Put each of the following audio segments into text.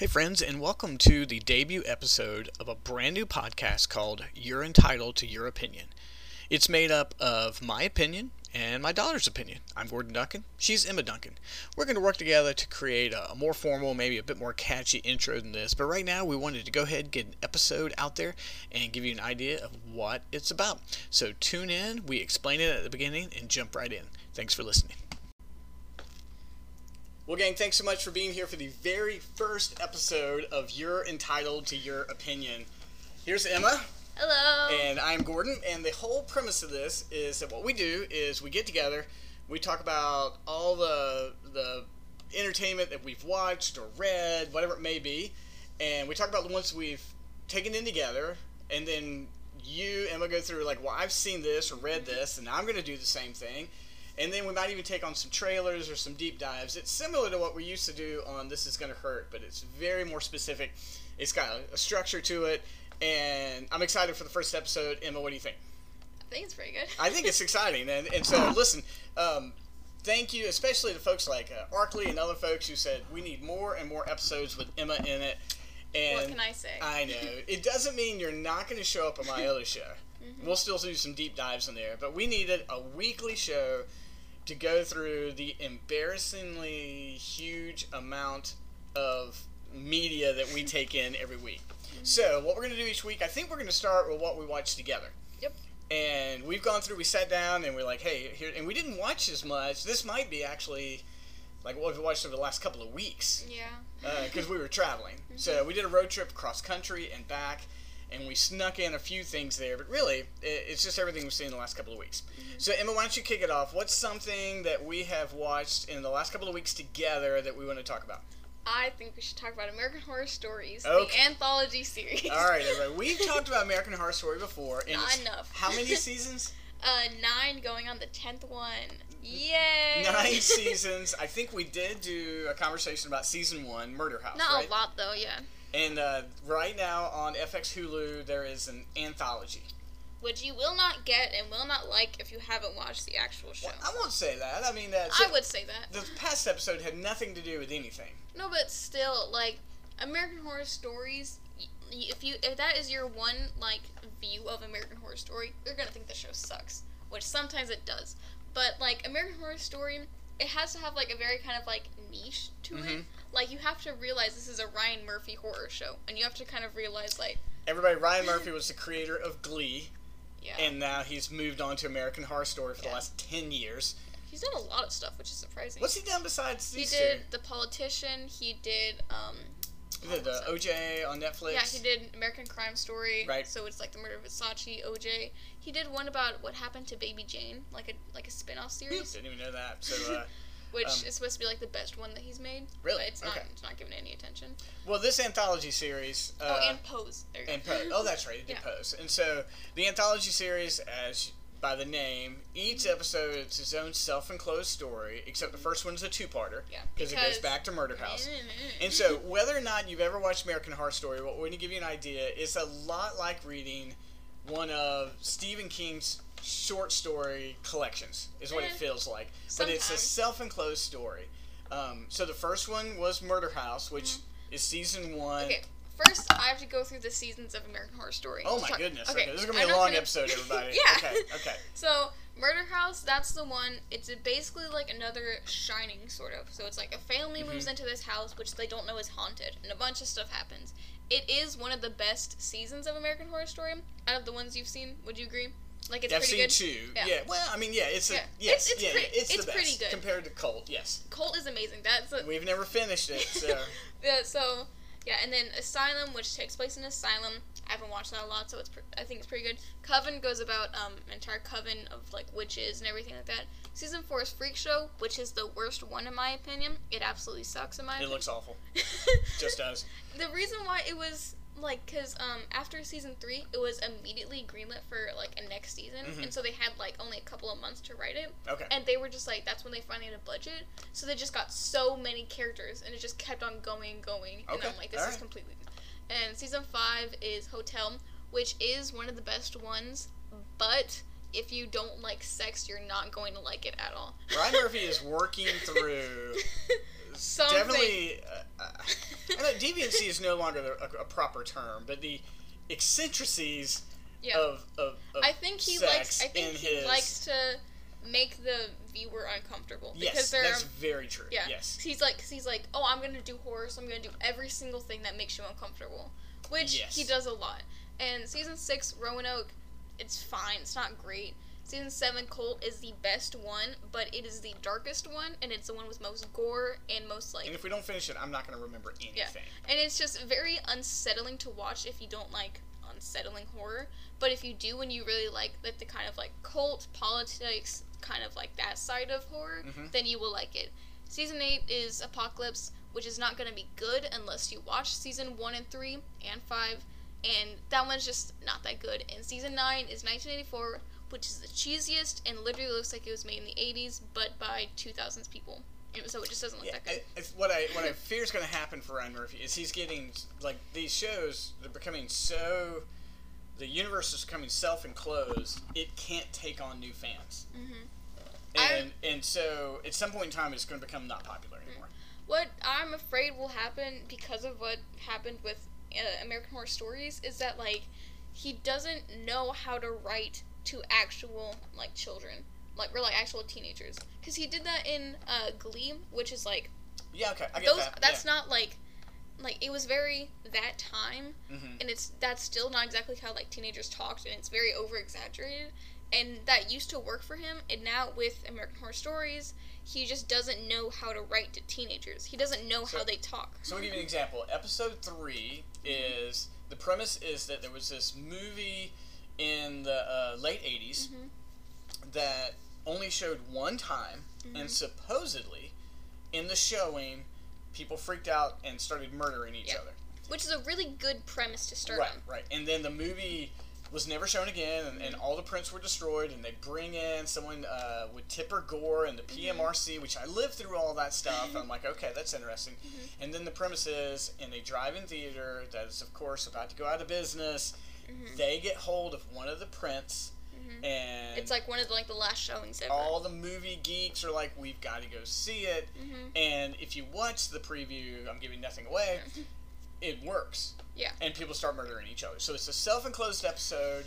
Hey, friends, and welcome to the debut episode of a brand new podcast called You're Entitled to Your Opinion. It's made up of my opinion and my daughter's opinion. I'm Gordon Duncan. She's Emma Duncan. We're going to work together to create a more formal, maybe a bit more catchy intro than this. But right now, we wanted to go ahead and get an episode out there and give you an idea of what it's about. So tune in, we explain it at the beginning, and jump right in. Thanks for listening. Well, gang, thanks so much for being here for the very first episode of You're Entitled to Your Opinion. Here's Emma. Hello. And I'm Gordon, and the whole premise of this is that what we do is we get together, we talk about all the the entertainment that we've watched or read, whatever it may be, and we talk about the ones we've taken in together, and then you, Emma, go through like, well, I've seen this or read this, and I'm going to do the same thing. And then we might even take on some trailers or some deep dives. It's similar to what we used to do on This Is Gonna Hurt, but it's very more specific. It's got a, structure to it, and I'm excited for the first episode. Emma, what do you think? I think it's pretty good. I think it's exciting, and, and so listen. Um, thank you, especially to folks like uh, Arkley and other folks who said we need more and more episodes with Emma in it. And what can I say? I know it doesn't mean you're not going to show up on my other show. Mm-hmm. We'll still do some deep dives in there, but we needed a weekly show to go through the embarrassingly huge amount of media that we take in every week. Mm-hmm. So, what we're going to do each week, I think we're going to start with what we watch together. Yep. And we've gone through, we sat down and we're like, hey, here, and we didn't watch as much. This might be actually like what we've watched over the last couple of weeks Yeah. Uh, because we were traveling. Mm-hmm. So, we did a road trip cross country and back and we snuck in a few things there, but really, it's just everything we've seen in the last couple of weeks. So, Emma, why don't you kick it off? What's something that we have watched in the last couple of weeks together that we want to talk about? I think we should talk about American Horror Stories, Okay. the anthology series. All right, everybody. We've talked about American Horror Story before. And Not enough. How many seasons? Uh, nine going on the tenth one. Yay! Nine seasons. I think we did do a conversation about season one, Murder House, Not right? a lot though. Yeah. And uh, right now on FX Hulu, there is an anthology. Which you will not get and will not like if you haven't watched the actual show. Well, I won't say that. I mean, that I would say that. the past episode had nothing to do with anything. No, but still, like American Horror Stories. If you if that is your one like view of American Horror Story, you're gonna think the show sucks, which sometimes it does. But like American Horror Story, it has to have like a very kind of like niche to it. Mhm. Like you have to realize this is a Ryan Murphy horror show, and you have to kind of realize like Everybody, Ryan Murphy was the creator of Glee, yeah, and now he's moved on to American Horror Story for the last 10 years. he's done a lot of stuff, which is surprising. What's he done besides he did two? The Politician. He did um. He did the OJ on Netflix. Yeah, he did American Crime Story. Right. So it's like the murder of Versace, OJ. He did one about what happened to Baby Jane, like a like a spin-off series, Didn't even know that. So, uh, which Um, is supposed to be like the best one that he's made. Really? It's not. Okay. It's not given any attention. well, this anthology series. Uh, oh, and Pose. And Pose. Oh, that's right. It did Yeah. Pose. And so the anthology series, as by the name, each episode it's its own self-enclosed story. Except the first one's a two-parter Yeah, because it goes back to Murder House. And so, whether or not you've ever watched American Horror Story, what we're going to give you an idea, it's a lot like reading one of Stephen King's short story collections, is what it Eh, feels like. But it's a self enclosed story. Um, so, the first one was Murder House, which is season one. Mm-hmm. Okay. First, I have to go through the seasons of American Horror Story. Oh my talk- goodness. Okay, this is going to I'm be a long gonna- episode, everybody. yeah. Okay, okay. So, Murder House, that's the one. It's basically like another Shining, sort of. So it's like a family moves Mm-hmm. into this house, which they don't know is haunted, and a bunch of stuff happens. It is one of the best seasons of American Horror Story out of the ones you've seen. Would you agree? Like it's I've pretty seen good. two. Yeah. Yeah. Well, I mean, yeah, it's a Yeah. yes, It's- it's yeah, pretty- yeah, it's, it's the best pretty good. compared to Cult. Yes, Cult is amazing. That's a, we've never finished it, so yeah. So yeah, and then Asylum, which takes place in Asylum. I haven't watched that a lot, so it's pr- I think it's pretty good. Coven goes about um an entire coven of like witches and everything like that. Season four is Freak Show, which is the worst one in my opinion. It absolutely sucks in my opinion. it opinion. looks awful. Just does. the reason why it was like because um after season three it was immediately greenlit for like a next season. Mhm. and so they had like only a couple of months to write it. Okay. and they were just like that's when they finally had a budget. So they just got so many characters and it just kept on going and going. And Okay, i'm like this is alright. completely and season five is hotel which is one of the best ones. But if you don't like sex you're not going to like it at all. Ryan Murphy is working through Something. definitely. Uh, uh, I know well, deviancy is no longer a, a proper term, but the eccentricities Yeah. of, of, of I think he likes. I think he his, likes to make the viewer uncomfortable because Yes, there that's very true. Yeah. Yes. He's like, he's like, oh, I'm gonna do horror, so I'm gonna do every single thing that makes you uncomfortable, which Yes. he does a lot. And season six, Roanoke, it's fine. It's not great. Season seven, Cult is the best one, but it is the darkest one, and it's the one with most gore and most like And if we don't finish it, I'm not going to remember anything. Yeah. and it's just very unsettling to watch if you don't like unsettling horror. But if you do and you really like like the kind of like cult politics, kind of like that side of horror, Mhm. then you will like it. Season eight is Apocalypse, which is not going to be good unless you watch season one and three and five, and that one's just not that good. And season nine is 1984, which is the cheesiest and literally looks like it was made in the 80s, but by 2000s people. And so it just doesn't look Yeah, that good. it- what I what I fear is going to happen for Ryan Murphy is he's getting like these shows they're becoming so the universe is becoming self enclosed. It can't take on new fans, hmm I- and and so at some point in time it's going to become not popular anymore. What I'm afraid will happen because of what happened with uh, American Horror Stories is that like he doesn't know how to write to actual like children, like or like actual teenagers, because he did that in uh, Glee, which is like Yeah, okay, I get those. that. That's not like like it was very that time, yeah. hmm and it's that's still not exactly how like teenagers talked, and it's very over exaggerated. And that used to work for him, and now with American Horror Stories, he just doesn't know how to write to teenagers. He doesn't know So- how they talk. So I'll give you an example. Episode three is the premise is that there was this movie in the uh, late 80s Mhm. that only showed one time, Mhm. and supposedly in the showing, people freaked out and started murdering each Yeah. other. Which is a really good premise to start Right, on. right. And then the movie was never shown again, and, and all the prints were destroyed. And they bring in someone uh, with Tipper Gore and the PMRC, which I lived through all that stuff. I'm like, okay, that's interesting. And then the premise is in a drive-in theater that is, of course, about to go out of business. Mhm. They get hold of one of the prints, Mhm. and It's like one of the, like the last showings ever. all the movie geeks are like, we've got to go see it. Mhm. And if you watch the preview, I'm giving nothing away, it works. Yeah. And people start murdering each other. So it's a self enclosed episode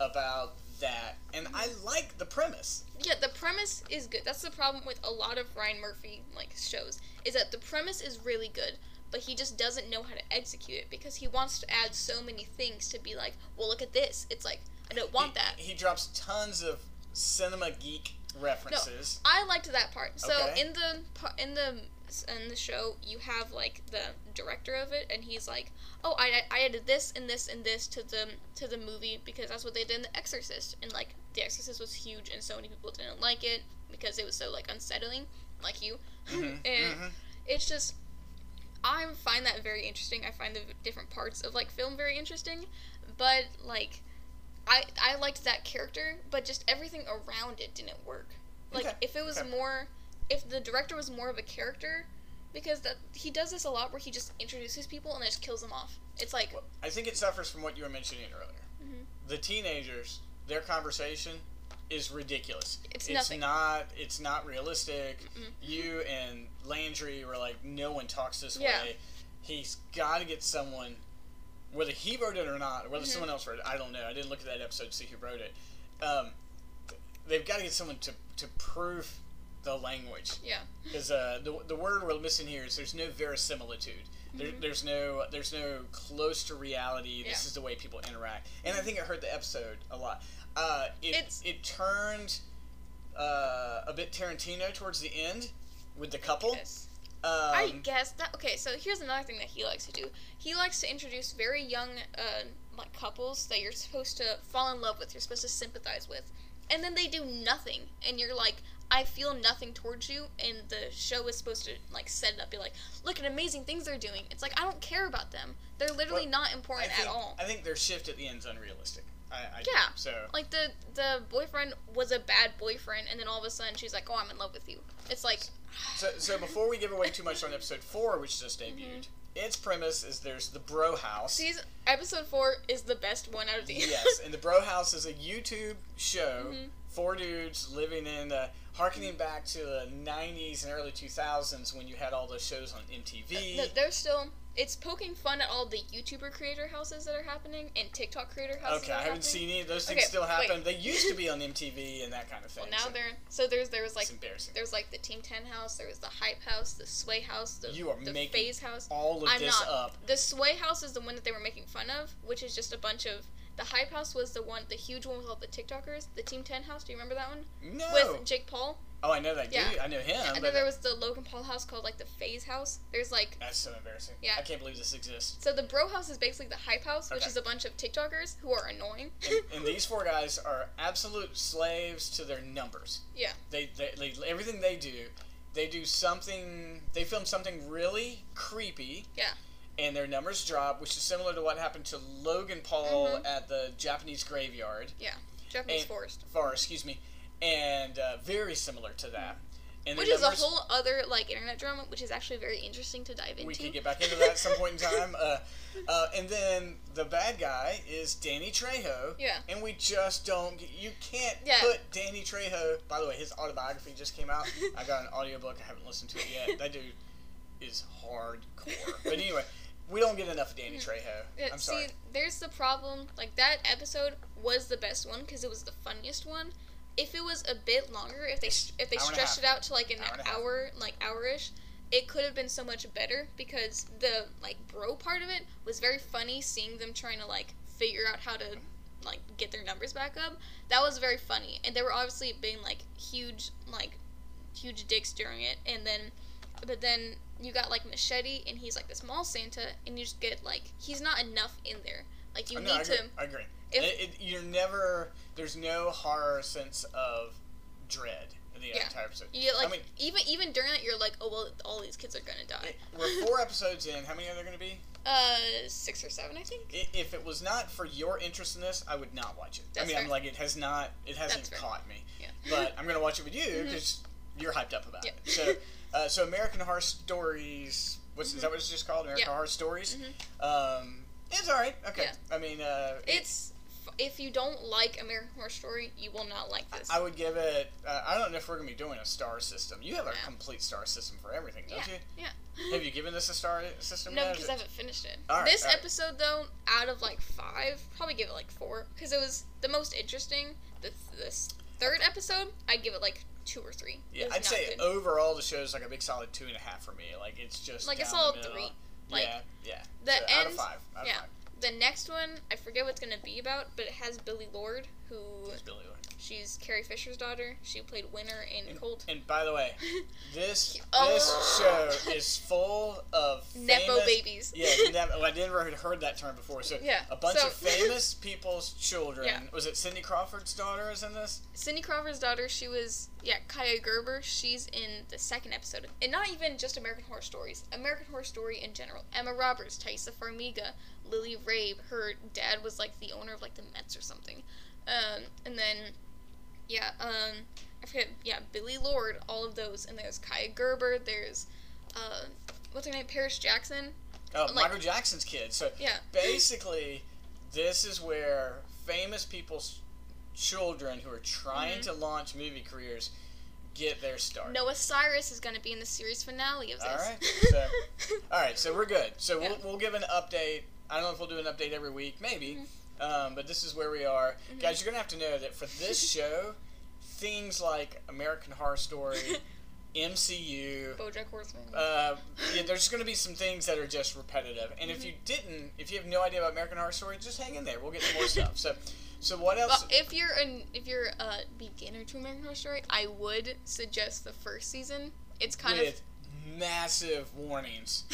about that. And I like the premise. Yeah, the premise is good. That's the problem with a lot of Ryan Murphy like shows is that the premise is really good, but he just doesn't know how to execute it because he wants to add so many things to be like, well, look at this. It's like I don't want he, that. He drops tons of cinema geek references. No, I liked that part. So Okay. in the in the in the show, you have like the director of it, and he's like, "Oh, I, I added this and this and this to the to the movie because that's what they did in The Exorcist, and like The Exorcist was huge, and so many people didn't like it because it was so like unsettling, like you, Mhm, and mhm. it's just." I find that very interesting. I find the different parts of like film very interesting, but like, I I liked that character, but just everything around it didn't work. Like Okay, if it was okay. more, if the director was more of a character, because that he does this a lot where he just introduces people and then just kills them off. It's like Well, I think it suffers from what you were mentioning earlier. Mhm. The teenagers, their conversation is ridiculous. It's nothing. not. It's not realistic. Mm-mm. You and Landry were like, no one talks this Yeah. way. He's got to get someone, whether he wrote it or not, or whether Mhm. someone else wrote it. I don't know. I didn't look at that episode to see who wrote it. Um, they've got to get someone to to prove the language yeah, because uh, the, the word we're missing here is there's no verisimilitude. There, Mhm. there's no there's no close to reality. This Yeah. is the way people interact, and I think it hurt the episode a lot. Uh, it It's- it turned uh, a bit Tarantino towards the end with the couple. yes. Um, I guess that okay. So here's another thing that he likes to do. He likes to introduce very young, uh, like couples that you're supposed to fall in love with. You're supposed to sympathize with, and then they do nothing, and you're like, I feel nothing towards you. And the show is supposed to like set it up, be like, look at amazing things they're doing. It's like I don't care about them. They're literally not important think, at all. I think their shift at the end is unrealistic. I, I. Yeah. So Like the the boyfriend was a bad boyfriend, and then all of a sudden she's like, "Oh, I'm in love with you." It's like, So, so before we give away too much on episode four, which just debuted, its premise is there's the Bro House. season episode four is the best one out of the yes, and the Bro House is a YouTube show Mhm. four dudes living in, uh, harkening back to the '90s and early 2000s when you had all those shows on MTV. No, they're still. It's poking fun at all the YouTuber creator houses that are happening and TikTok creator houses. Okay, I haven't happening. seen any of those things Okay, still wait. happen. They used to be on MTV and that kind of thing. Well, now so they're so there's there was like it's embarrassing. there's like the Team Ten house, there was the Hype house, the Sway house, the You are the making FaZe house. All of I'm this not. up. The Sway house is the one that they were making fun of, which is just a bunch of. The Hype house was the one, the huge one with all the TikTokers. The Team Ten house, do you remember that one No. with Jake Paul? oh, I know that Yeah. dude. I know him. and then there was the Logan Paul house called like the FaZe house. There's like that's so embarrassing. Yeah. I can't believe this exists. so the Bro house is basically the Hype house, which Okay. is a bunch of TikTokers who are annoying. and, and these four guys are absolute slaves to their numbers. Yeah. They, they, they everything they do, they do something. They film something really creepy. Yeah. And their numbers drop, which is similar to what happened to Logan Paul Mhm. at the Japanese graveyard, Yeah, Japanese And- Forest. forest, excuse me, and uh, very similar to that. And Which is a whole other like internet drama, which is actually very interesting to dive into. We could get back into that at some point in time. Uh, uh, and then the bad guy is Danny Trejo. Yeah. And we just don't. You can't Yeah. put Danny Trejo. By the way, his autobiography just came out. I got an audiobook. I haven't listened to it yet. That dude is hardcore. But anyway, we don't get enough Danny mm-hmm. Trejo. Yeah, I'm see, there's the problem. Like that episode was the best one because it was the funniest one. If it was a bit longer, if they if they Hour and a stretched it out to like an Hour and a half. hour, like hour-ish, it could have been so much better because the like bro part of it was very funny. Seeing them trying to like figure out how to like get their numbers back up, that was very funny. And they were obviously being like huge like huge dicks during it, and then but then you got like Machete, and he's like the small Santa, and you just get like he's not enough in there. Like you Oh, no, I need agree. to. I agree. if- it, it, you're never. There's no horror sense of dread in the Yeah. entire episode. Get like I mean, even even during that you're like oh well all these kids are gonna die. we're four episodes in. How many are there going to be? Uh, six or seven I think. I- if it was not for your interest in this, I would not watch it. That's I mean, I'm like, it has not, it hasn't fair. caught me. Yeah. But I'm gonna watch it with you because you're hyped up about Yeah. it. So, uh, so American Horror Stories. What's is that? What it's just called? American Mm-hmm. Yeah. Horror Stories. Mhm. Um, it's all right. Okay. Yeah. I mean, uh, It's if you don't like American Horror Story, you will not like this. I would give it. Uh, I don't know if we're gonna be doing a star system. You have a complete star system for everything, don't Yeah, you? yeah. Have you given this a star system? No, because I haven't finished it. Right, this right. episode, though, out of like five, probably give it like four because it was the most interesting. The this third episode, I'd give it like two or three. Yeah, I'd say good. overall the show's like a big solid two and a half for me. Like it's just Like a solid three. Like, yeah, yeah. the So out of five. Out of yeah. five. The next one, I forget what it's gonna be about, but it has Billie Lourd, who Billie Lourd. she's Carrie Fisher's daughter. She played Winter in And, Cold. and by the way, this Oh. this show is full of Nepo babies. Yeah, ne- well, I never had heard that term before. So Yeah, a bunch so- of famous people's children. Yeah. Was it Cindy Crawford's daughter is in this? Cindy Crawford's daughter, she was yeah, Kaia Gerber. She's in the second episode, and not even just American Horror Stories, American Horror Story in general. Emma Roberts, Taissa Farmiga, Lily Rabe. Her dad was like the owner of like the Mets or something, um, and then yeah, um, I forget. Yeah, Billie Lourd. All of those, and there's Kaia Gerber. There's uh, what's her name? Paris Jackson. Oh, Like- Michael Jackson's kid. So Yeah. basically, this is where famous people's children who are trying Mhm. to launch movie careers get their start. Noah Cyrus is going to be in the series finale of this. All right, so- All right, so we're good. So Yeah. we'll, we'll give an update. I don't know if we'll do an update every week, maybe. Mm-hmm. Um, but this is where we are, Mhm. guys. You're gonna have to know that for this show, things like American Horror Story, MCU, BoJack Horseman. uh, yeah, there's going to be some things that are just repetitive. And if Mhm. you didn't, if you have no idea about American Horror Story, just hang in there. We'll get more stuff. So, so what else? Well, if you're an if you're a beginner to American Horror Story, I would suggest the first season. It's kind with massive warnings,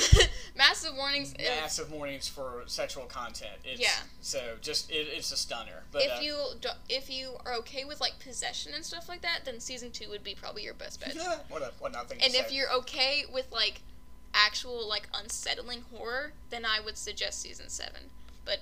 massive warnings. If, massive warnings for sexual content. It's, Yeah. So just it, it's a stunner. But if uh, you do, if you are okay with like possession and stuff like that, then season two would be probably your best bet. yeah, what a what nothing. And if say. you're okay with like actual like unsettling horror, then I would suggest season seven. But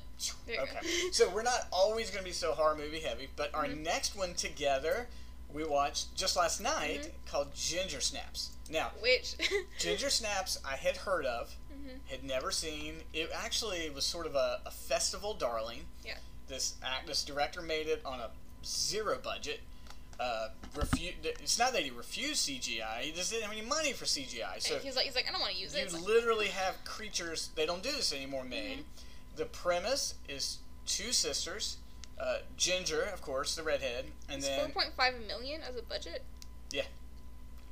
Okay. so we're not always going to be so horror movie heavy, but our Mhm. next one together we watched just last night Mm-hmm. called Ginger Snaps. Now, Which Ginger Snaps I had heard of, Mhm. had never seen. It actually was sort of a, a festival darling. Yeah. This act, this director made it on a zero budget. uh, refu- It's not that he refused CGI; he just didn't have any money for CGI. So he's like, he's like, I don't want to use it. you It's like, literally have creatures. They don't do this anymore. Made. Mm-hmm. The premise is two sisters. Uh, Ginger, of course, the redhead, and it's then 4.5 million as a budget. Yeah.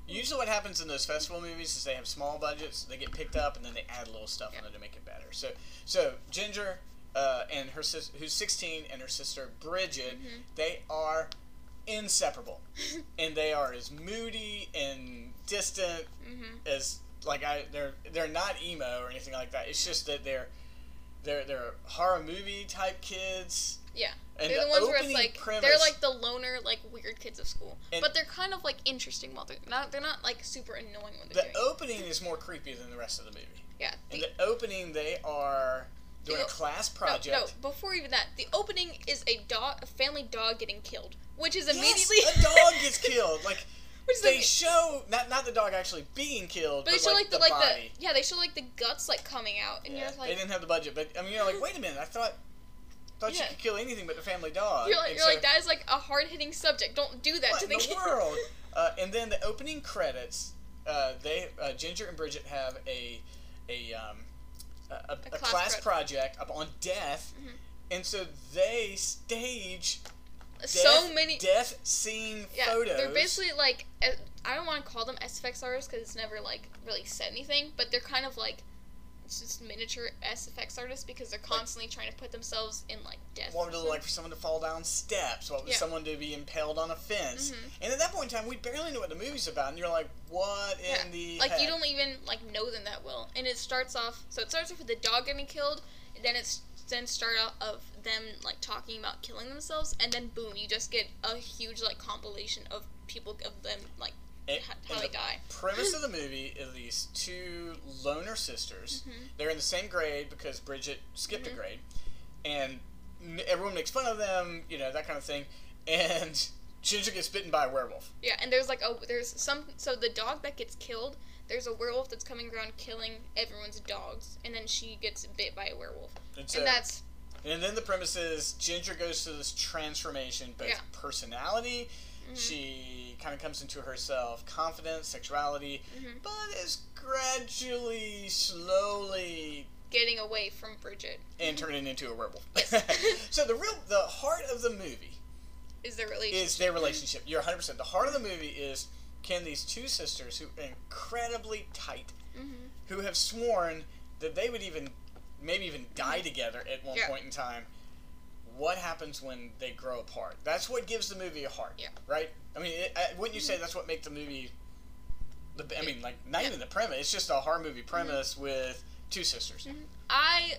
Usually, what happens in those festival movies is they have small budgets, they get picked up, and then they add a little stuff Yeah. on it to make it better. So, so Ginger uh, and her sis, who's 16, and her sister Bridget, Mhm. they are inseparable, and they are as moody and distant hmm as like I. They're they're not emo or anything like that. It's just that they're they're they're horror movie type kids. Yeah. And they're the, ones where it's like premise, they're like the loner, like weird kids of school, but they're kind of like interesting while they're not. They're not like super annoying when the they're doing. it. opening is more creepy than the rest of the movie. Yeah. In The, the opening, they are doing a class project. no. no, Before even that, the opening is a dog, a family dog getting killed, which is Yes, immediately a dog gets killed. Like they like, show not not the dog actually being killed, but they but show like, like the, the like body. the yeah they show like the guts like coming out and Yeah, you're like they didn't have the budget, but I mean, you're like, wait a minute, I thought thought Yeah. you could kill anything but the family dog. you're like And you're so, like that is like a hard hitting subject. Don't do that what to in the, the kid. world? Uh, and then the opening credits, uh, they uh, Ginger and Bridget have a a um, a, a, a class class, pro- project up on death, Mhm. and so they stage so death- many death scene yeah photos. they're basically like I don't want to call them SFX artists because it's never like really said anything, but they're kind of like just miniature SFX artists because they're constantly trying to put themselves in like death. What would it look like for someone to fall down steps? What would Yeah. someone to be impaled on a fence? Mhm. And at that point in time, we barely knew what the movie's about, and you're like, "What Yeah. in the like you don't even like know them that well and it starts off so it starts off with the dog getting killed and then it's then start out of them like talking about killing themselves and then boom you just get a huge like compilation of people of them like Ha- and how they the die premise of the movie is these two loner sisters. Mhm. They're in the same grade because Bridget skipped Mhm. a grade, and everyone makes fun of them, you know that kind of thing. And Ginger gets bitten by a werewolf. yeah and there's like oh there's some so the dog that gets killed there's a werewolf that's coming around killing everyone's dogs and then she gets bit by a werewolf And, so, and that's and then the premise is Ginger goes through this transformation, both Yeah. personality. Mhm. She kind of comes into herself, confidence, sexuality, Mhm. but is gradually, slowly, getting away from Bridget and turning into a werewolf. Yes. so the real, the heart of the movie is their relationship is their relationship. You're 100. percent The heart of the movie is can these two sisters who are incredibly tight, hmm who have sworn that they would even, maybe even die together at one Yeah. point in time. What happens when they grow apart? That's what gives the movie a heart, Yeah. right? I mean, it, wouldn't you say that's what makes the movie? The, I mean, like not Yeah. even the premise. It's just a horror movie premise with two sisters. Mhm. I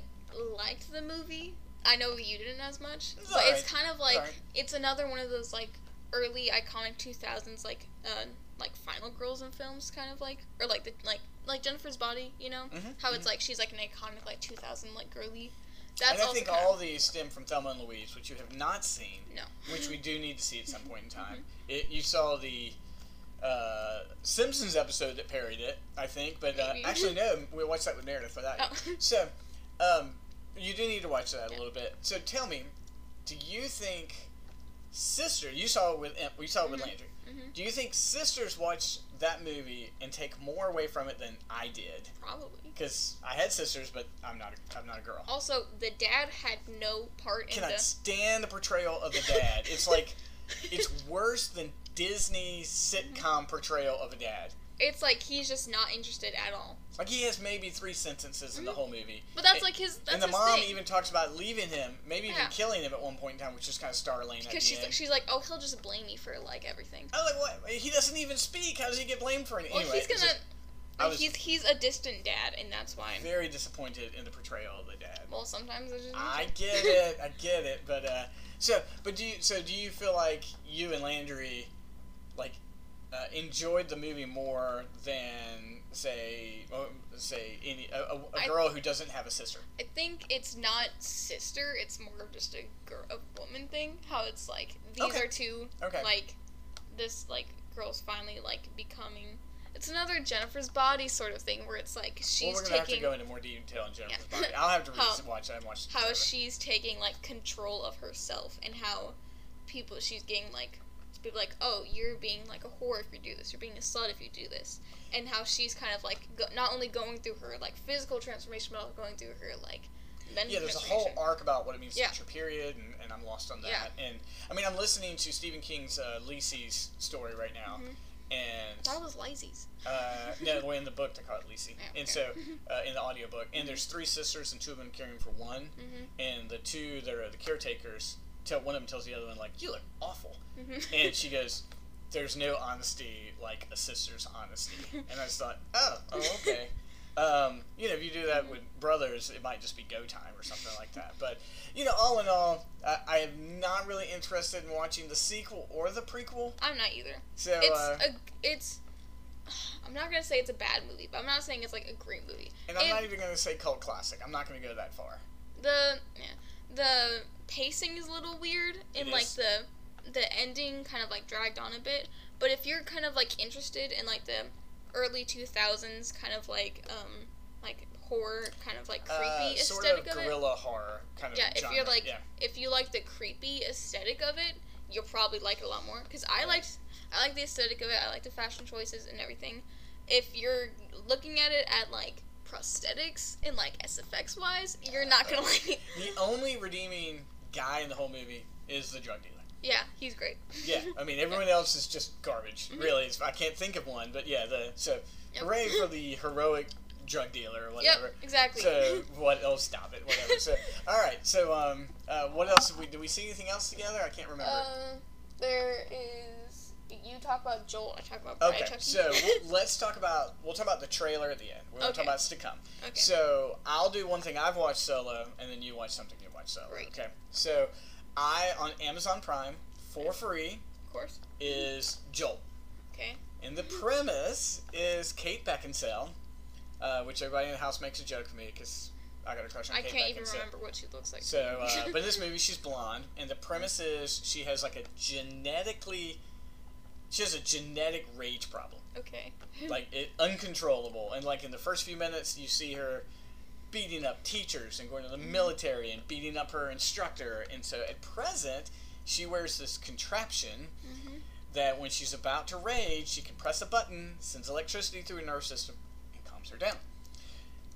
liked the movie. I know you didn't as much, It's but it's kind of like alright. it's another one of those like early iconic two thousands like uh like final girls in films, kind of like or like the like like Jennifer's Body, you know Mhm, how it's mhm. like she's like an iconic like two thousand like girly. That's and I think all these stem from Thelma and Louise, which you have not seen. no. which we do need to see at some point in time. Mm-hmm. It, you saw the uh, Simpsons episode that parodied it, I think, but uh, actually no, we watched that with Meredith for that. Oh. So, um, you do need to watch that Yeah. a little bit. So tell me, do you think Sister? You saw it with we saw it with Mhm. Landry. Mhm. Do you think Sisters watch that movie and take more away from it than I did? Probably. Because I had sisters, but I'm not. A, I'm not a girl. Also, the dad had no part in Cannot the. stand the portrayal of the dad. It's like it's worse than Disney's sitcom portrayal of a dad. It's like he's just not interested at all. Like he has maybe three sentences in the Mhm. whole movie. But that's And- like his. That's and the mom thing. even talks about leaving him, maybe even killing him at one point in time, which is kind of startling. Because the she's like, she's like, oh, he'll just blame me for like everything. I like, what? He doesn't even speak. How does he get blamed for anything? Well, anyway, he's gonna. just- I like, was he's he's a distant dad, and that's why. I'm very disappointed in the portrayal of the dad. Well, sometimes it's just. I get it, I get it, but uh, so, but do you, so do you feel like you and Landry, like, uh, enjoyed the movie more than say, oh, say any a, a, a I- girl who doesn't have a sister? I think it's not sister. It's more of just a girl, a woman thing. How it's like these Okay. are two Okay. like this like girls finally like becoming. It's another Jennifer's Body sort of thing where it's like she's well, we're gonna have to go into more detail on Jennifer's Yeah. body. I'll have to How- watch. I watched. how she's taking like control of herself and how people she's getting like So people like, oh, you're being like a whore if you do this. You're being a slut if you do this. And how she's kind of like go- not only going through her like physical transformation, but also going through her like mental Yeah, there's a whole arc about what it means Yeah. to your period, and, and I'm lost on that. Yeah. And I mean, I'm listening to Stephen King's uh, Lisey's story right now, Mhm. and That was Lisey's. uh, no, in the book they call it Lisey, Yeah, and so uh, in the audiobook, and there's three sisters, and two of them caring for one, Mhm. and the two that are the caretakers tell one of them tells the other one like, "You look awful," Mhm. and she goes. There's no honesty like a sister's honesty, and I just thought, oh, oh, okay. Um, you know, if you do that with brothers, it might just be go time or something like that. But you know, all in all, I, I am not really interested in watching the sequel or the prequel. I'm not either. So It's uh, a it's. I'm not gonna say it's a bad movie, but I'm not saying it's like a great movie. and I'm it- not even going to say cult classic. I'm not going to go that far. the yeah, the pacing is a little weird and like the the ending kind of like dragged on a bit. But if you're kind of like interested in like the early 2000s kind of like um like horror kind of like creepy uh, sort aesthetic of of, it guerrilla horror kind of yeah if you're like yeah. if you like the creepy aesthetic of it you'll probably like it a lot more. Because i liked i like the aesthetic of it. I like the fashion choices and everything. If you're looking at it at like prosthetics and like sfx wise you're not gonna like it the only redeeming guy in the whole movie is the drug dealer. Yeah, he's great. Yeah, I mean everyone else is just garbage. Mhm. Really, I can't think of one, but yeah, the so Yep. hooray for the heroic drug dealer or whatever. Yep, exactly. So what? Oh, stop it! Whatever. So all right. So um, uh, what else did we did we see anything else together? I can't remember. um, there is. You talk about Jolt. I talk about Brian okay, so we'll, let's talk about we'll talk about the trailer at the end. We're gonna talk about what's to come. okay. So I'll do one thing I've watched solo, and then you watch something you watch solo. Great. Okay. So I on Amazon Prime for free of course. is Jolt. Okay. And the premise is Kate Beckinsale, uh, which everybody in the house makes a joke of me because I got a crush on I Kate can't even remember what she looks like. So, uh, but in this movie, she's blonde, and the premise is she has like a genetically, she has a genetic rage problem, okay. like it uncontrollable. And like in the first few minutes, you see her beating up teachers and going to the military and beating up her instructor. And so at present, she wears this contraption hmm that when she's about to rage, she can press a button, sends electricity through her nerve system, and calms her down.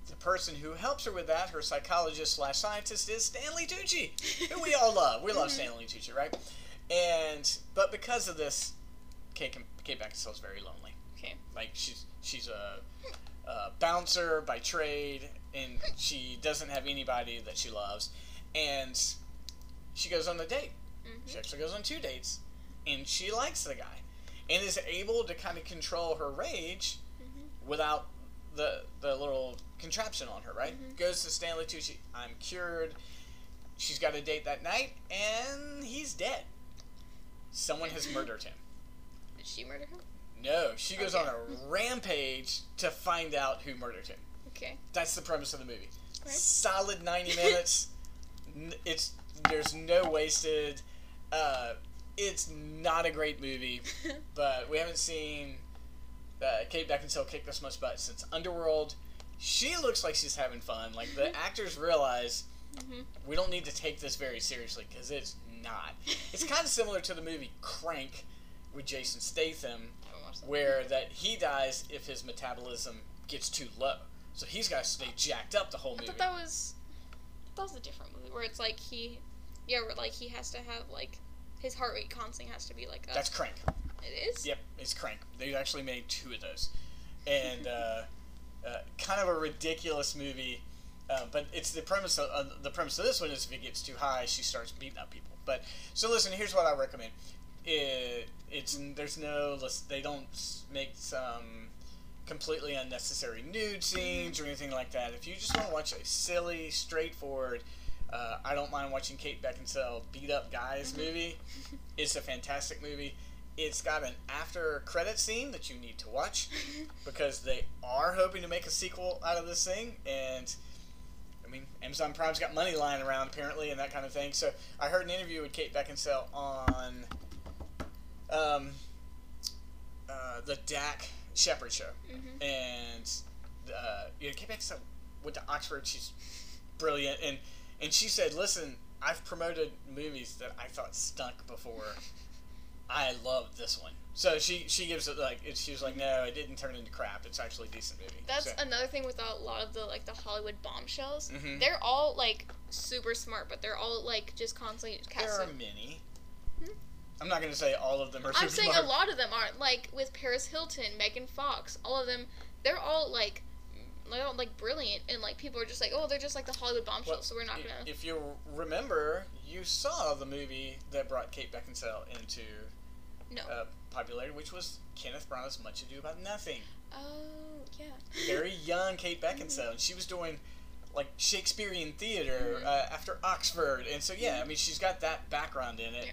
The person who helps her with that, her psychologist slash scientist, is Stanley Tucci, who we all love. We love Mhm. Stanley Tucci, right? And but because of this, Kate, Kate Beckinsale's very lonely. Okay. Like she's she's a, a bouncer by trade, and she doesn't have anybody that she loves, and she goes on a date. She hmm actually goes on two dates, and she likes the guy, and is able to kind of control her rage hmm without the the little contraption on her. Right? Mhm. Goes to Stanley Tucci. I'm cured. She's got a date that night, and he's dead. Someone has murdered him. Did she murder him? No, she goes Okay. on a rampage to find out who murdered him. Okay. That's the premise of the movie. Right. Solid ninety minutes. It's there's no wasted. Uh, it's not a great movie, but we haven't seen uh, Kate Beckinsale kick this much butt since Underworld. She looks like she's having fun. Like the actors realize hmm we don't need to take this very seriously because it's not. It's kind of similar to the movie Crank with Jason Statham, I watched that. where that he dies if his metabolism gets too low. So he's got to stay jacked up the whole movie. I movie. thought that was that was a different movie where it's like he, yeah, where like he has to have like his heart rate constant has to be like up. That's Crank. it is. Yep, it's Crank. They actually made two of those, and uh, uh, kind of a ridiculous movie. Uh, but it's the premise. Of, uh, the premise of this one is if it gets too high, she starts beating up people. But so listen, here's what I recommend. It, it's there's no they don't make some completely unnecessary nude scenes or anything like that. If you just want to watch a silly, straightforward, uh, I don't mind watching Kate Beckinsale beat up guys Mhm. movie. It's a fantastic movie. It's got an after credit scene that you need to watch because they are hoping to make a sequel out of this thing and I mean Amazon Prime's got money lying around apparently and that kind of thing. So I heard an interview with Kate Beckinsale on um, uh, the Dax Shepard show hmm and uh, you know, Kate Beckinsale went to Oxford. She's brilliant, and and she said, "Listen, I've promoted movies that I thought stunk before. I love this one. So she she gives it like it, she was like, no, it didn't turn into crap. It's actually a decent movie. That's So- another thing with a lot of the like the Hollywood bombshells. Mhm. They're all like super smart, but they're all like just constantly there are many. I'm not gonna say all of them are. I'm saying smart. a lot of them aren't. like with Paris Hilton, Megan Fox, all of them. They're all like, they're all, like brilliant, and like people are just like, oh, they're just like the Hollywood bombshells, Well, so we're not gonna. If you remember, you saw the movie that brought Kate Beckinsale into No. uh, popularity, which was Kenneth Branagh's Much Ado About Nothing. oh yeah. Very young Kate Beckinsale, and she was doing like Shakespearean theater Mhm. uh, after Oxford, and so yeah, I mean she's got that background in it. Yeah.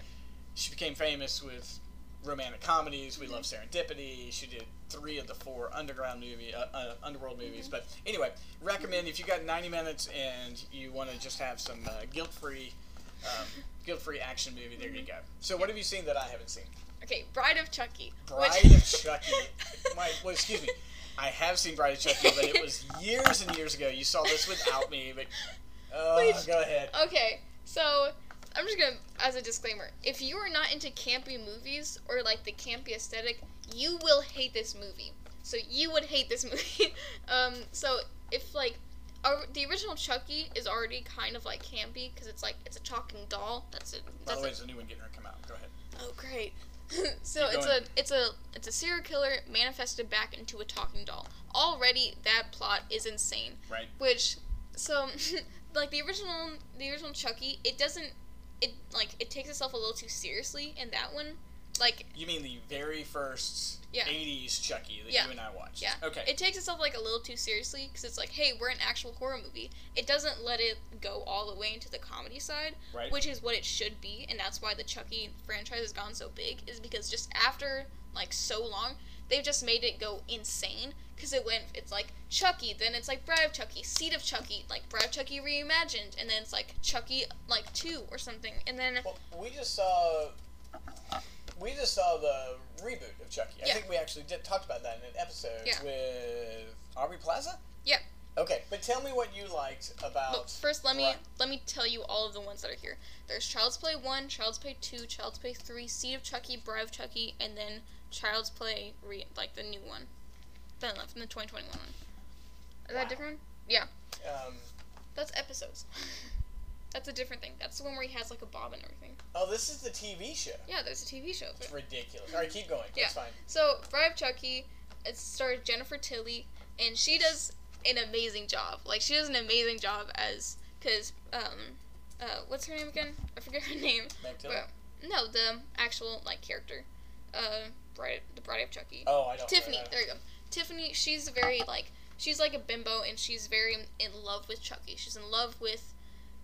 She became famous with romantic comedies. We love Mm-hmm. Serendipity. She did three of the four underground movie, uh, uh, underworld movies. Mm-hmm. But anyway, recommend if you got 90 minutes and you want to just have some uh, guilt-free, um, guilt-free action movie. There Mm-hmm. you go. So what have you seen that I haven't seen? Okay, Bride of Chucky. Bride which- of Chucky. My, well, excuse me. I have seen Bride of Chucky, but it was years and years ago. You saw this without me, but oh, Please. go ahead. Okay, so I'm just gonna, as a disclaimer, if you are not into campy movies or like the campy aesthetic, you will hate this movie. So you would hate this movie. um, so if like, our, the original Chucky is already kind of like campy because it's like it's a talking doll. That's it. By the way, a- there's a new one getting to come out. Go ahead. Oh, great. so Keep it's going. a it's a it's a serial killer manifested back into a talking doll. Already that plot is insane. Right. Which so like the original the original Chucky, it doesn't it like it takes itself a little too seriously in that one. Like You mean the very first Yeah. 80s Chucky that Yeah. you and I watched? yeah, Okay. it takes itself like a little too seriously because it's like, hey, we're an actual horror movie. It doesn't let it go all the way into the comedy side, right. which is what it should be, and that's why the Chucky franchise has gone so big. Is because just after like so long, they've just made it go insane. Because it went, it's like Chucky, then it's like Bride of Chucky, Seed of Chucky, like Bride of Chucky reimagined, and then it's like Chucky like two or something, and then Well, we just saw. We just saw the reboot of Chucky. Yeah. I think we actually did talked about that in an episode Yeah. with Aubrey Plaza. Yeah. Okay, but tell me what you liked about. But first, let me let me tell you all of the ones that are here. There's Child's Play one, Child's Play two, Child's Play three, Seed of Chucky, Bride of Chucky, and then Child's Play re- like the new one, the from the 2021 one. Is that Wow. a different one? Yeah, Um, that's episodes. that's a different thing. That's the one where he has like a bob and everything. oh, this is the TV show. Yeah, there's a TV show. It's ridiculous. All right, keep going. Yeah. That's fine. So Bride Chucky, it stars Jennifer Tilly, and she does an amazing job. Like she does an amazing job as because um, uh, what's her name again? I forget her name. Meg Tilly? But, no, the actual like character, uh, Bride, the Bride of Chucky. Oh, I don't. Tiffany, know. there you go. Tiffany, she's very like she's like a bimbo, and she's very in love with Chucky. She's in love with,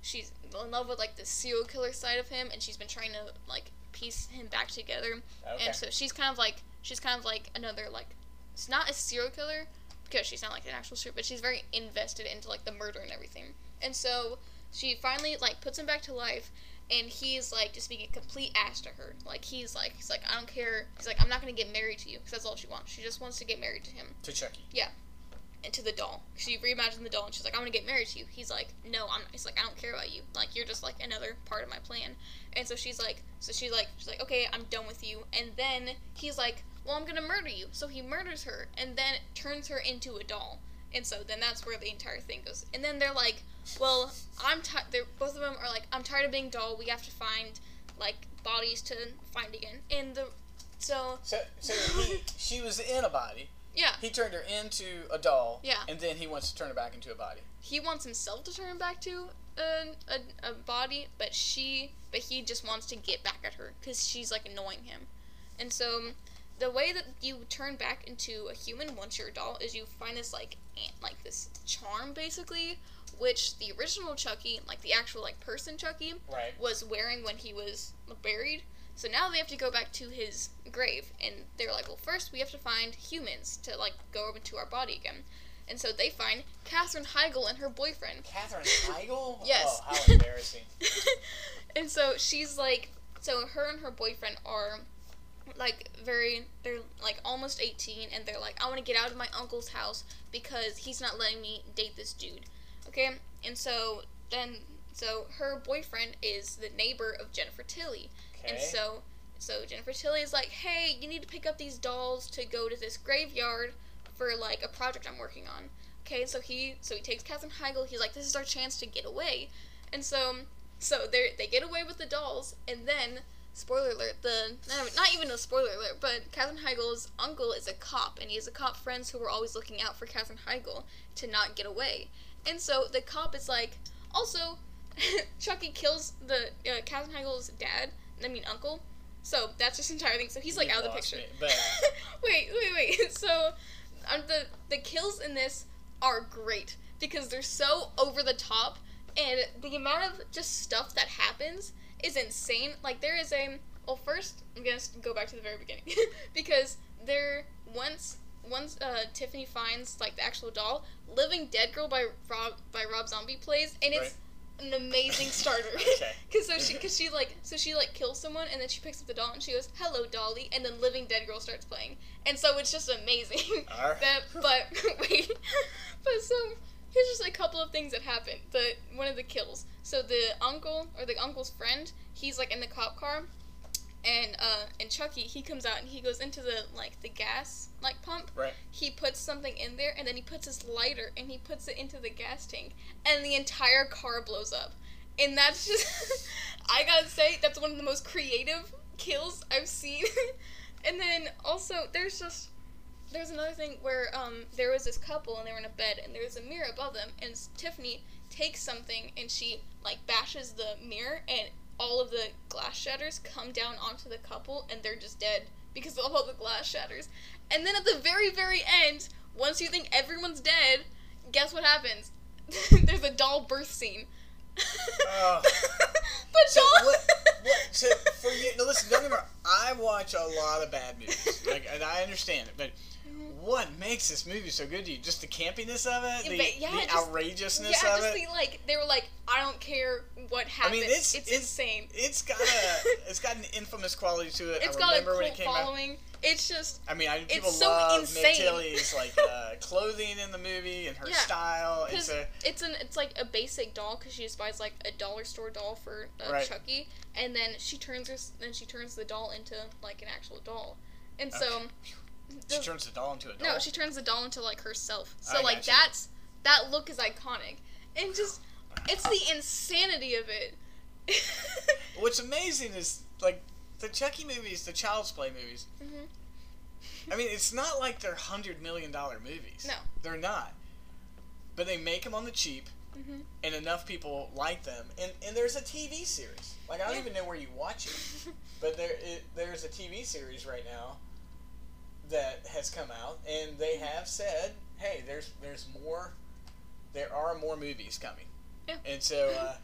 she's in love with like the serial killer side of him, and she's been trying to like piece him back together. Okay. And so she's kind of like she's kind of like another like it's not a serial killer because she's not like an actual serial, but she's very invested into like the murder and everything. And so she finally like puts him back to life and he's like just being a complete ass to her. Like he's like he's like I don't care. He's like I'm not gonna get married to you because that's all she wants. She just wants to get married to him to Chucky. Yeah. And to the doll. She reimagined the doll and she's like I'm gonna get married to you. He's like no I'm. He's like I don't care about you. Like you're just like another part of my plan. And so she's like so she's like she's like okay I'm done with you. And then he's like well I'm gonna murder you. So he murders her and then turns her into a doll. And so then that's where the entire thing goes. And then they're like, well, I'm tired. They're both of them are like, I'm tired of being doll. We have to find like bodies to find again. And the so So, so he, she was in a body. yeah, He turned her into a doll. Yeah. And then he wants to turn her back into a body. he wants himself to turn back to a, a, a body, but she but he just wants to get back at her because she's like annoying him. And so the way that you turn back into a human once you're a doll is you find this like like this charm basically, which the original Chucky, like the actual like person Chucky, Right. was wearing when he was buried. So now they have to go back to his grave, and they're like, well, first we have to find humans to like go over to our body again. And so they find Katherine Heigl and her boyfriend. Katherine Heigl? Oh, yes. Oh, how embarrassing. and so she's like, so her and her boyfriend are like very, they're like almost 18, and they're like, I want to get out of my uncle's house because he's not letting me date this dude. Okay? And so then, so her boyfriend is the neighbor of Jennifer Tilly. Okay. And so so Jennifer Tilly is like, "Hey, you need to pick up these dolls to go to this graveyard for like a project I'm working on." Okay, so he so he takes Katherine Heigl. He's like, "This is our chance to get away," and so so they they get away with the dolls, and then spoiler alert, the not, even a spoiler alert, but Katherine Heigl's uncle is a cop, and he has a cop friends who were always looking out for Katherine Heigl to not get away, and so the cop is like, also, Chucky kills the uh, Katherine Heigl's dad, I mean uncle. So that's just entire thing. So he's like You out of the picture. me, but- wait, wait, wait. So um, the the kills in this are great because they're so over the top, and the amount of just stuff that happens is insane. Like there is a well, first I'm gonna go back to the very beginning because there once once uh, Tiffany finds like the actual doll, Living Dead Girl by Rob by Rob Zombie plays, and it's an amazing starter. Okay. Cause so she, cause she like, so she like kills someone, and then she picks up the doll, and she goes, "Hello, Dolly," and then Living Dead Girl starts playing, and so it's just amazing. Alright. that, but wait, but so here's just a couple of things that happen. The one of the kills. So the uncle or the uncle's friend, he's like in the cop car, and uh, and Chucky he comes out and he goes into the like the gas like pump. Right. He puts something in there, and then he puts his lighter and he puts it into the gas tank, and the entire car blows up. And that's just, I gotta say, that's one of the most creative kills I've seen. and then also, there's just, there's another thing where um, there was this couple and they were in a bed and there was a mirror above them, and Tiffany takes something and she like bashes the mirror, and all of the glass shatters come down onto the couple, and they're just dead because of all the glass shatters. And then at the very, very end, once you think everyone's dead, guess what happens? There's a doll birth scene. Oh. the So what, what? So for you, no, listen. Don't get me wrong. I watch a lot of bad movies, like, and I understand it. But what makes this movie so good to you? Just the campiness of it, the, But yeah, the just- outrageousness yeah, of just it. the like they were like, I don't care what I mean, it's it's, it's insane. It's got a it's got an infamous quality to it. It's I got a remember cult it came out. following. It's just I mean, I, people so love insane. Tilly's like uh, clothing in the movie and her Yeah, style. It's a it's an it's like a basic doll because she just buys like a dollar store doll for uh, Right. Chucky, and then she turns her then she turns the doll into like an actual doll, and so. Okay. She turns the doll into a doll. No, she turns the doll into like herself. So I like gotcha. that's that look is iconic, and just it's the insanity of it. What's amazing is like the Chucky movies, the Child's Play movies. Mhm. I mean, it's not like they're hundred million dollar movies. No. they're not. But they make them on the cheap, Mhm. and enough people like them. And and there's a TV series. Like I don't Yeah. even know where you watch it, but there it, there's a TV series right now that has come out, and they have said, "Hey, there's there's more. There are more movies coming." Yeah. And so, uh,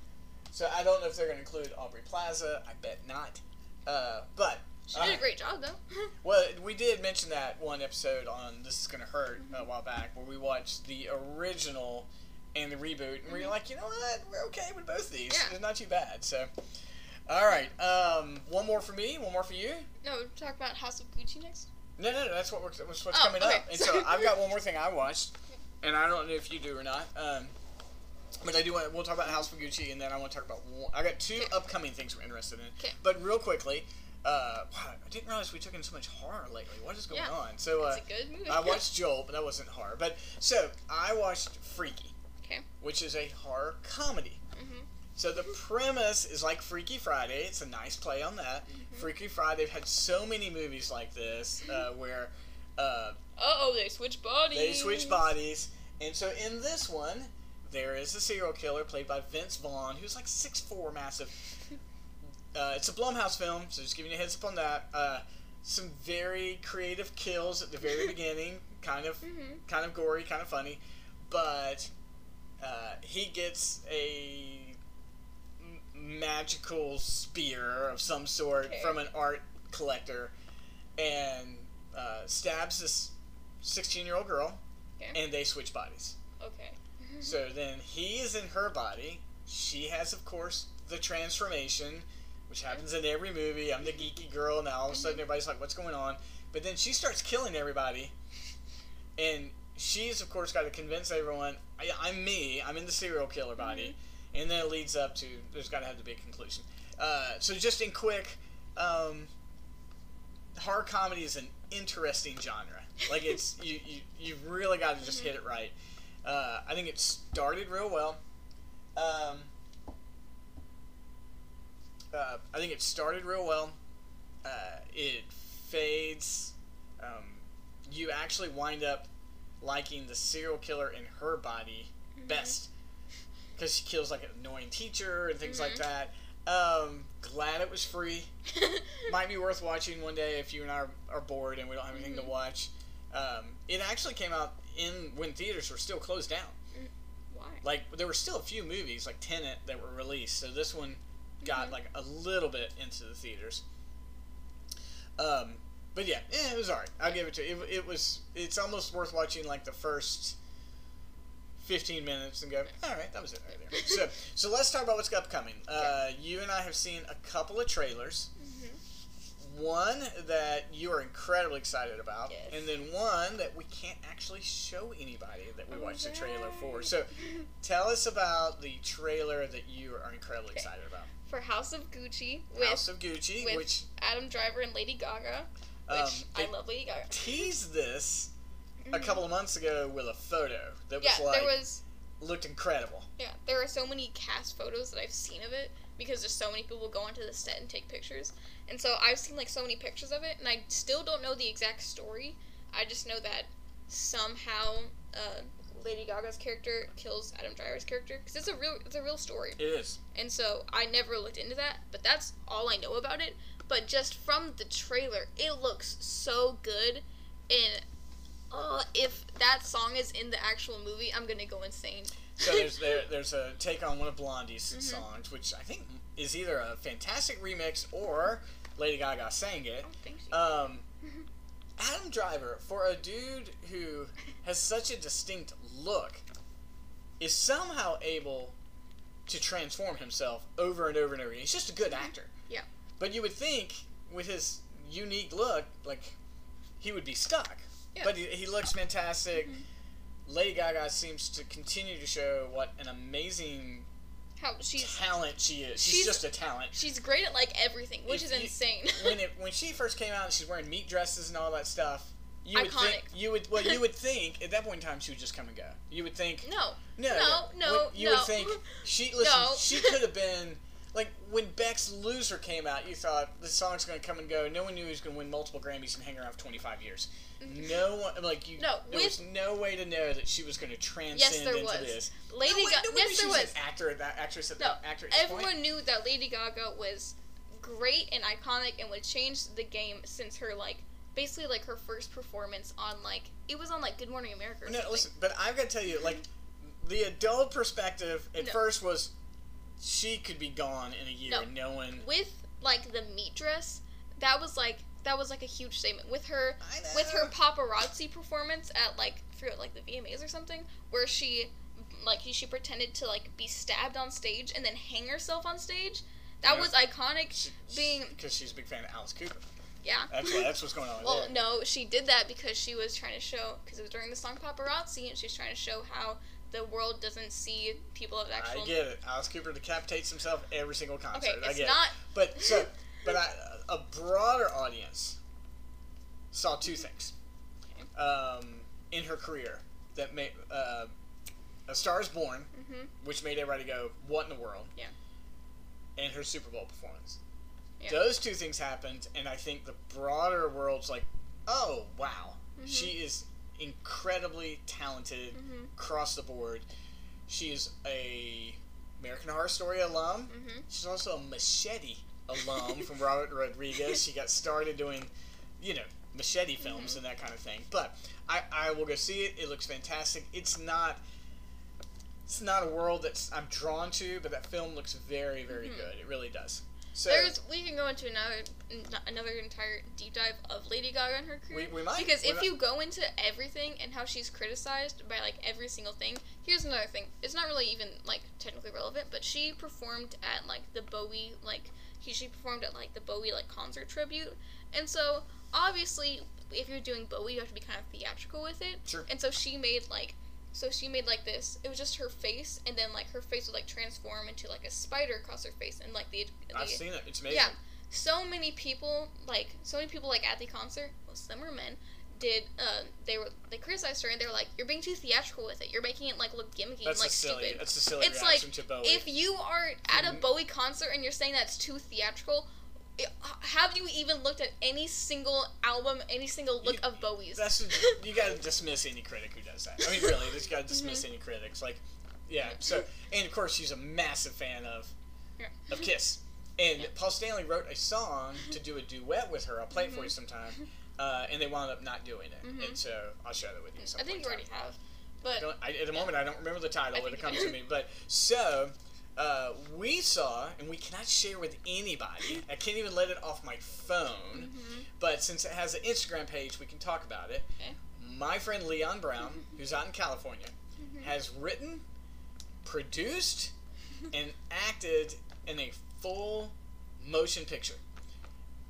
so I don't know if they're going to include Aubrey Plaza. I bet not. Uh, but She did uh, a great job though. well, we did mention that one episode on This Is Gonna Hurt Mm-hmm. a while back, where we watched the original and the reboot, and we were like, you know what, we're okay with both of these. Mm-hmm. Yeah. It's not too bad. So, all right, um, one more for me, one more for you. no, talk about House of Gucci next. No, no, no, that's what we're, that's what's Oh, coming okay. up. And so I've got one more thing I watched, and I don't know if you do or not. Um, but I do want. We'll talk about House of Gucci, and then I want to talk about. One, I got two Okay. upcoming things we're interested in. Okay. But real quickly, uh, wow, I didn't realize we took in so much horror lately. What is going Yeah. on? So uh, a good movie. I watched Jolt, but that wasn't horror. But so I watched Freaky, Okay. which is a horror comedy. Mhm. So the premise is like Freaky Friday. It's a nice play on that. Freaky Friday. They've had so many movies like this uh, where uh, oh, they switch bodies. they switch bodies, and so in this one, there is a serial killer played by Vince Vaughn, who's like 6'4", massive. Uh, it's a Blumhouse film, so just giving you a heads up on that. Uh, some very creative kills at the very beginning, kind of, Mhm. kind of gory, kind of funny, but uh, he gets a magical spear of some sort Okay. from an art collector, and uh, stabs this sixteen-year-old girl, Okay. and they switch bodies. Okay. So then he is in her body. She has, of course, the transformation, which happens in every movie. I'm the geeky girl. Now all of a sudden everybody's like, "What's going on?" But then she starts killing everybody, and she's of course got to convince everyone, I, "I'm me. I'm in the serial killer body." And then it leads up to there's got to have to be a conclusion. Uh, so just in quick, um, horror comedy is an interesting genre. Like it's you you you've really got to just hit it right. Uh, I think it started real well. Um, uh, I think it started real well. Uh, it fades. Um, you actually wind up liking the serial killer in her body best because she kills like an annoying teacher and things like that. Um, glad it was free. Might be worth watching one day if you and I are, are bored and we don't have anything to watch. Um, it actually came out in when theaters were still closed down. Why? Like there were still a few movies like Tenet that were released, so this one got like a little bit into the theaters. Um, but yeah, eh, it was alright. I'll give it to you. It, it was. It's almost worth watching like the first fifteen minutes and go, all right, that was it right there. so, so let's talk about what's upcoming. Uh, you and I have seen a couple of trailers. One that you are incredibly excited about, Yes. and then one that we can't actually show anybody that we watched the trailer for. So, tell us about the trailer that you are incredibly Okay. excited about. For House of Gucci with House of Gucci, with which Adam Driver and Lady Gaga, which um, I love Lady Gaga. Tease this a couple of months ago with a photo that was Mm-hmm. Like there was looked incredible. yeah, there are so many cast photos that I've seen of it because there's so many people go onto the set and take pictures. And so I've seen like so many pictures of it and I still don't know the exact story. I just know that somehow uh, Lady Gaga's character kills Adam Driver's character because it's a real it's a real story. It is. And so I never looked into that, but that's all I know about it. But just from the trailer, it looks so good. And uh, if that song is in the actual movie, I'm gonna go insane. So there's there, there's a take on one of Blondie's Mm-hmm. songs, which I think is either a fantastic remix or Lady Gaga sang it. I don't think so. Um, Adam Driver, for a dude who has such a distinct look, is somehow able to transform himself over and over and over. again. He's just a good actor. Yeah. But you would think, with his unique look, like he would be stuck. Yeah. But he, he looks fantastic. Mm-hmm. Lady Gaga seems to continue to show what an amazing How she's talent she is. She's, She's- just a talent. she's great at like everything, which If is you- insane. when it when she first came out and she's wearing meat dresses and all that stuff, you would Iconic. think you would well you would think at that point in time she would just come and go. You would think no, no no, no, When- you no. would think she listen No. she could have been like when Beck's Loser came out, you thought this song's going to come and go. No one knew he was going to win multiple Grammys and hang around for 25 years. No one like you. Mm-hmm. No, there was no way to know that she was going to transcend there into was. this. Lady no, Gaga. no yes, there she was. an actor, that actress, at No, that actor. This point. Everyone knew that Lady Gaga was great and iconic and would change the game since her like basically like her first performance on like it was on like Good Morning America. Or No, something. listen, but I've got to tell you, like, the adult perspective at No. first was she could be gone in a year No. and no one. with like the meat dress, that was like that was like a huge statement with her with her paparazzi performance at like I forget like the VMAs or something where she like she pretended to like be stabbed on stage and then hang herself on stage. That Yeah. was iconic. being because she's a big fan of Alice Cooper. yeah. That's what, that's what's going on. Well, there. no, she did that because she was trying to show because it was during the song Paparazzi, and she was trying to show how the world doesn't see people of actual. I get it. Alice Cooper decapitates himself every single concert. Okay, I it's get not. it. But so, but I, a broader audience saw two things um, in her career that made uh, A Star Is Born, hmm which made everybody go, "What in the world?" Yeah. And her Super Bowl performance. Yeah. Those two things happened, and I think the broader world's like, "Oh wow, Mhm. she is incredibly talented Mhm. across the board. She is a American Horror Story alum. Mhm. She's also a Machete alum from Robert Rodriguez. She got started doing, you know, machete films Mhm. and that kind of thing. But I, I will go see it. It looks fantastic. It's not it's not a world that's I'm drawn to, but that film looks very, very Mhm. good. It really does. So There's we can go into another another entire deep dive of Lady Gaga and her career. we, we might Because we if might- you go into everything and how she's criticized by like every single thing, here's another thing. It's not really even like technically relevant, but she performed at like the Bowie like he she performed at like the Bowie like concert tribute, and so obviously if you're doing Bowie, you have to be kind of theatrical with it. Sure. And so she made like so she made like this. It was just her face, and then like her face would like transform into like a spider across her face, and like the, the I've seen it. It's amazing. yeah. so many people, like so many people, like at the concert, most of them were men, did uh, they were they criticized her and they were like, "You're being too theatrical with it. You're making it like look gimmicky That's and like silly. stupid." That's a silly It's reaction like, to Bowie. If you are at a Mhm. Bowie concert and you're saying that's too theatrical, have you even looked at any single album, any single look You- of Bowie's? That's you gotta dismiss any critic who does that. I mean, really, you just gotta dismiss Mm-hmm. any critics. Like, yeah. So, and of course, she's a massive fan of Yeah. of Kiss. And Yeah. Paul Stanley wrote a song to do a duet with her. I'll play it Mm-hmm. for you sometime. Uh, and they wound up not doing it. Mhm. And so I'll share that with you. Sometime. I think you already time. have, but Don't, I, at the moment, I don't remember the title. I It'll think come to me. But so uh, we saw, and we cannot share with anybody. I can't even let it off my phone. Mhm. But since it has an Instagram page, we can talk about it. Okay. My friend Leon Brown, who's out in California, Mhm. has written, produced, and acted in a full motion picture.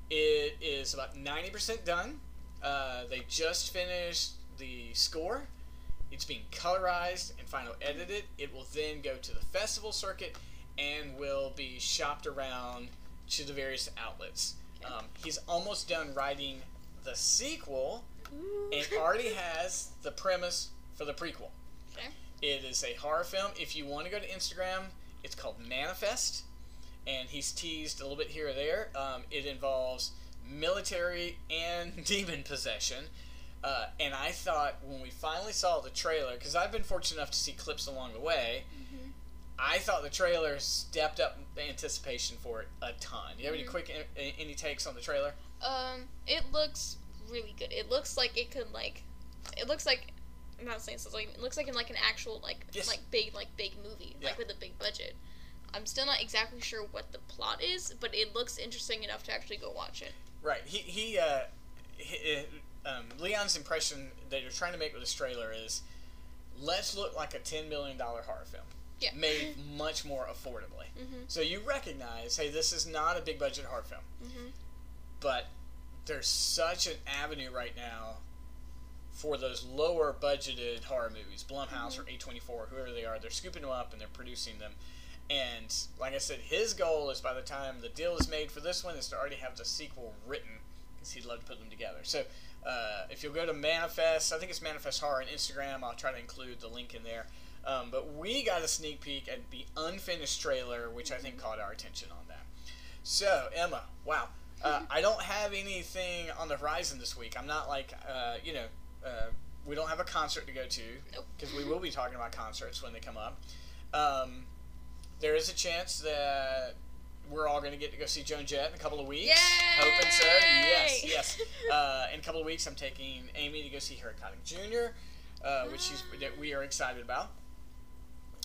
It is about 90% done. Uh, they just finished the score. It's being colorized and final edited. It will then go to the festival circuit and will be shopped around to the various outlets. Um, he's almost done writing the sequel and already has the premise for the prequel. Okay. It is a horror film. If you want to go to Instagram, it's called Manifest, and he's teased a little bit here or there. Um, it involves military and demon possession. Uh, and I thought when we finally saw the trailer, because I've been fortunate enough to see clips along the way, Mhm. I thought the trailer stepped up the anticipation for it a ton. You have any Mhm. quick any, any takes on the trailer? Um, it looks really good. It looks like it could like, it looks like, I'm not saying like it looks like in like an actual like Yes. like big like big movie Yeah. like with a big budget. I'm still not exactly sure what the plot is, but it looks interesting enough to actually go watch it. Right. He he. Uh, he uh, um, Leon's impression that you're trying to make with this trailer is, let's look like a ten million dollar horror film, Yeah. made much more affordably. Mhm. So you recognize, hey, this is not a big budget horror film, Mhm. but there's such an avenue right now for those lower budgeted horror movies, Blumhouse or A24, whoever they are. They're scooping them up and they're producing them. And like I said, his goal is by the time the deal is made for this one is to already have the sequel written because he'd love to put them together. So uh, if you'll go to Manifest, I think it's Manifest Horror on Instagram. I'll try to include the link in there. Um, but we got a sneak peek at the unfinished trailer, which I think caught our attention on that. So Emma, wow. Uh, I don't have anything on the horizon this week. I'm not like, uh, you know, uh, we don't have a concert to go to Nope. because we will be talking about concerts when they come up. Um, there is a chance that we're all going to get to go see Joan Jett in a couple of weeks. Yay! Hoping so. Yes, yes. Uh, in a couple of weeks, I'm taking Amy to go see Harry Connick Jr., uh, which she's, that we are excited about.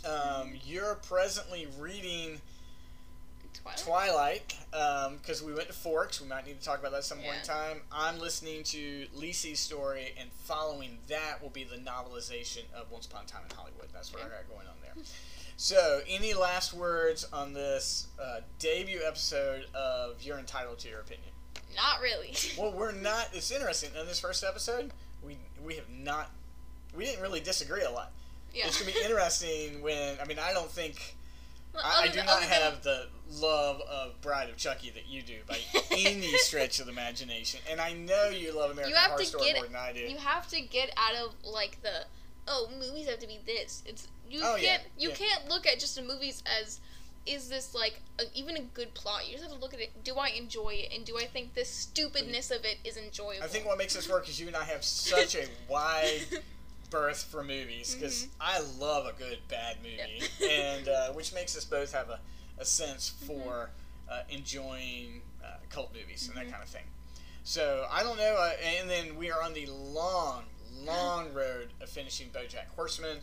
Um, you're presently reading Twilight. Twilight because we went to Forks. We might need to talk about that some point in time. I'm listening to Lisey's story, and following that will be the novelization of Once Upon a Time in Hollywood. That's what I got going on there. So, any last words on this uh, debut episode of You're Entitled to Your Opinion? Not really. Well, we're not. It's interesting. In this first episode, we we have not. We didn't really disagree a lot. yeah. It's gonna be interesting when. I mean, I don't think. Well, I, I do than- not other than- have the love of Bride of Chucky that you do by any stretch of the imagination, and I know you love American You have Horror to Story get- more than I do. You have to get out of like the oh movies have to be this. It's you Oh, can't you yeah. can't look at just the movies as is this like a, even a good plot. You just have to look at it. Do I enjoy it, and do I think the stupidness of it is enjoyable? I think what makes this work is you and I have such a wide berth for movies because I love a good bad movie, Mm-hmm. Yeah. and uh, which makes us both have a, a sense Mm-hmm. for uh, enjoying uh, cult movies and Mhm. that kind of thing. So I don't know, uh, and then we are on the long, long road of finishing BoJack Horseman.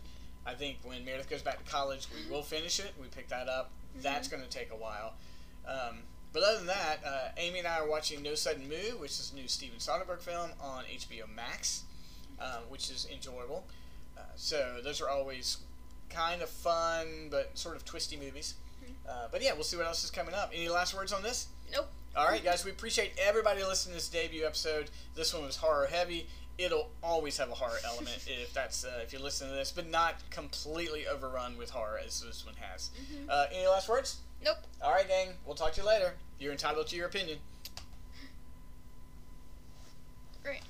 I think when Meredith goes back to college, we will finish it. We pick that up. That's going to take a while. Um, but other than that, uh, Amy and I are watching No Sudden Move, which is a new Steven Soderbergh film on HBO Max, uh, which is enjoyable. Uh, so those are always kind of fun but sort of twisty movies. Uh, but yeah, we'll see what else is coming up. Any last words on this? Nope. All right, guys, we appreciate everybody listening to this debut episode. This one was horror heavy, it'll always have a horror element if that's uh, if you listen to this, but not completely overrun with horror as this one has. Mm-hmm. Uh, any last words? Nope. All right, gang. We'll talk to you later. You're entitled to your opinion. Great.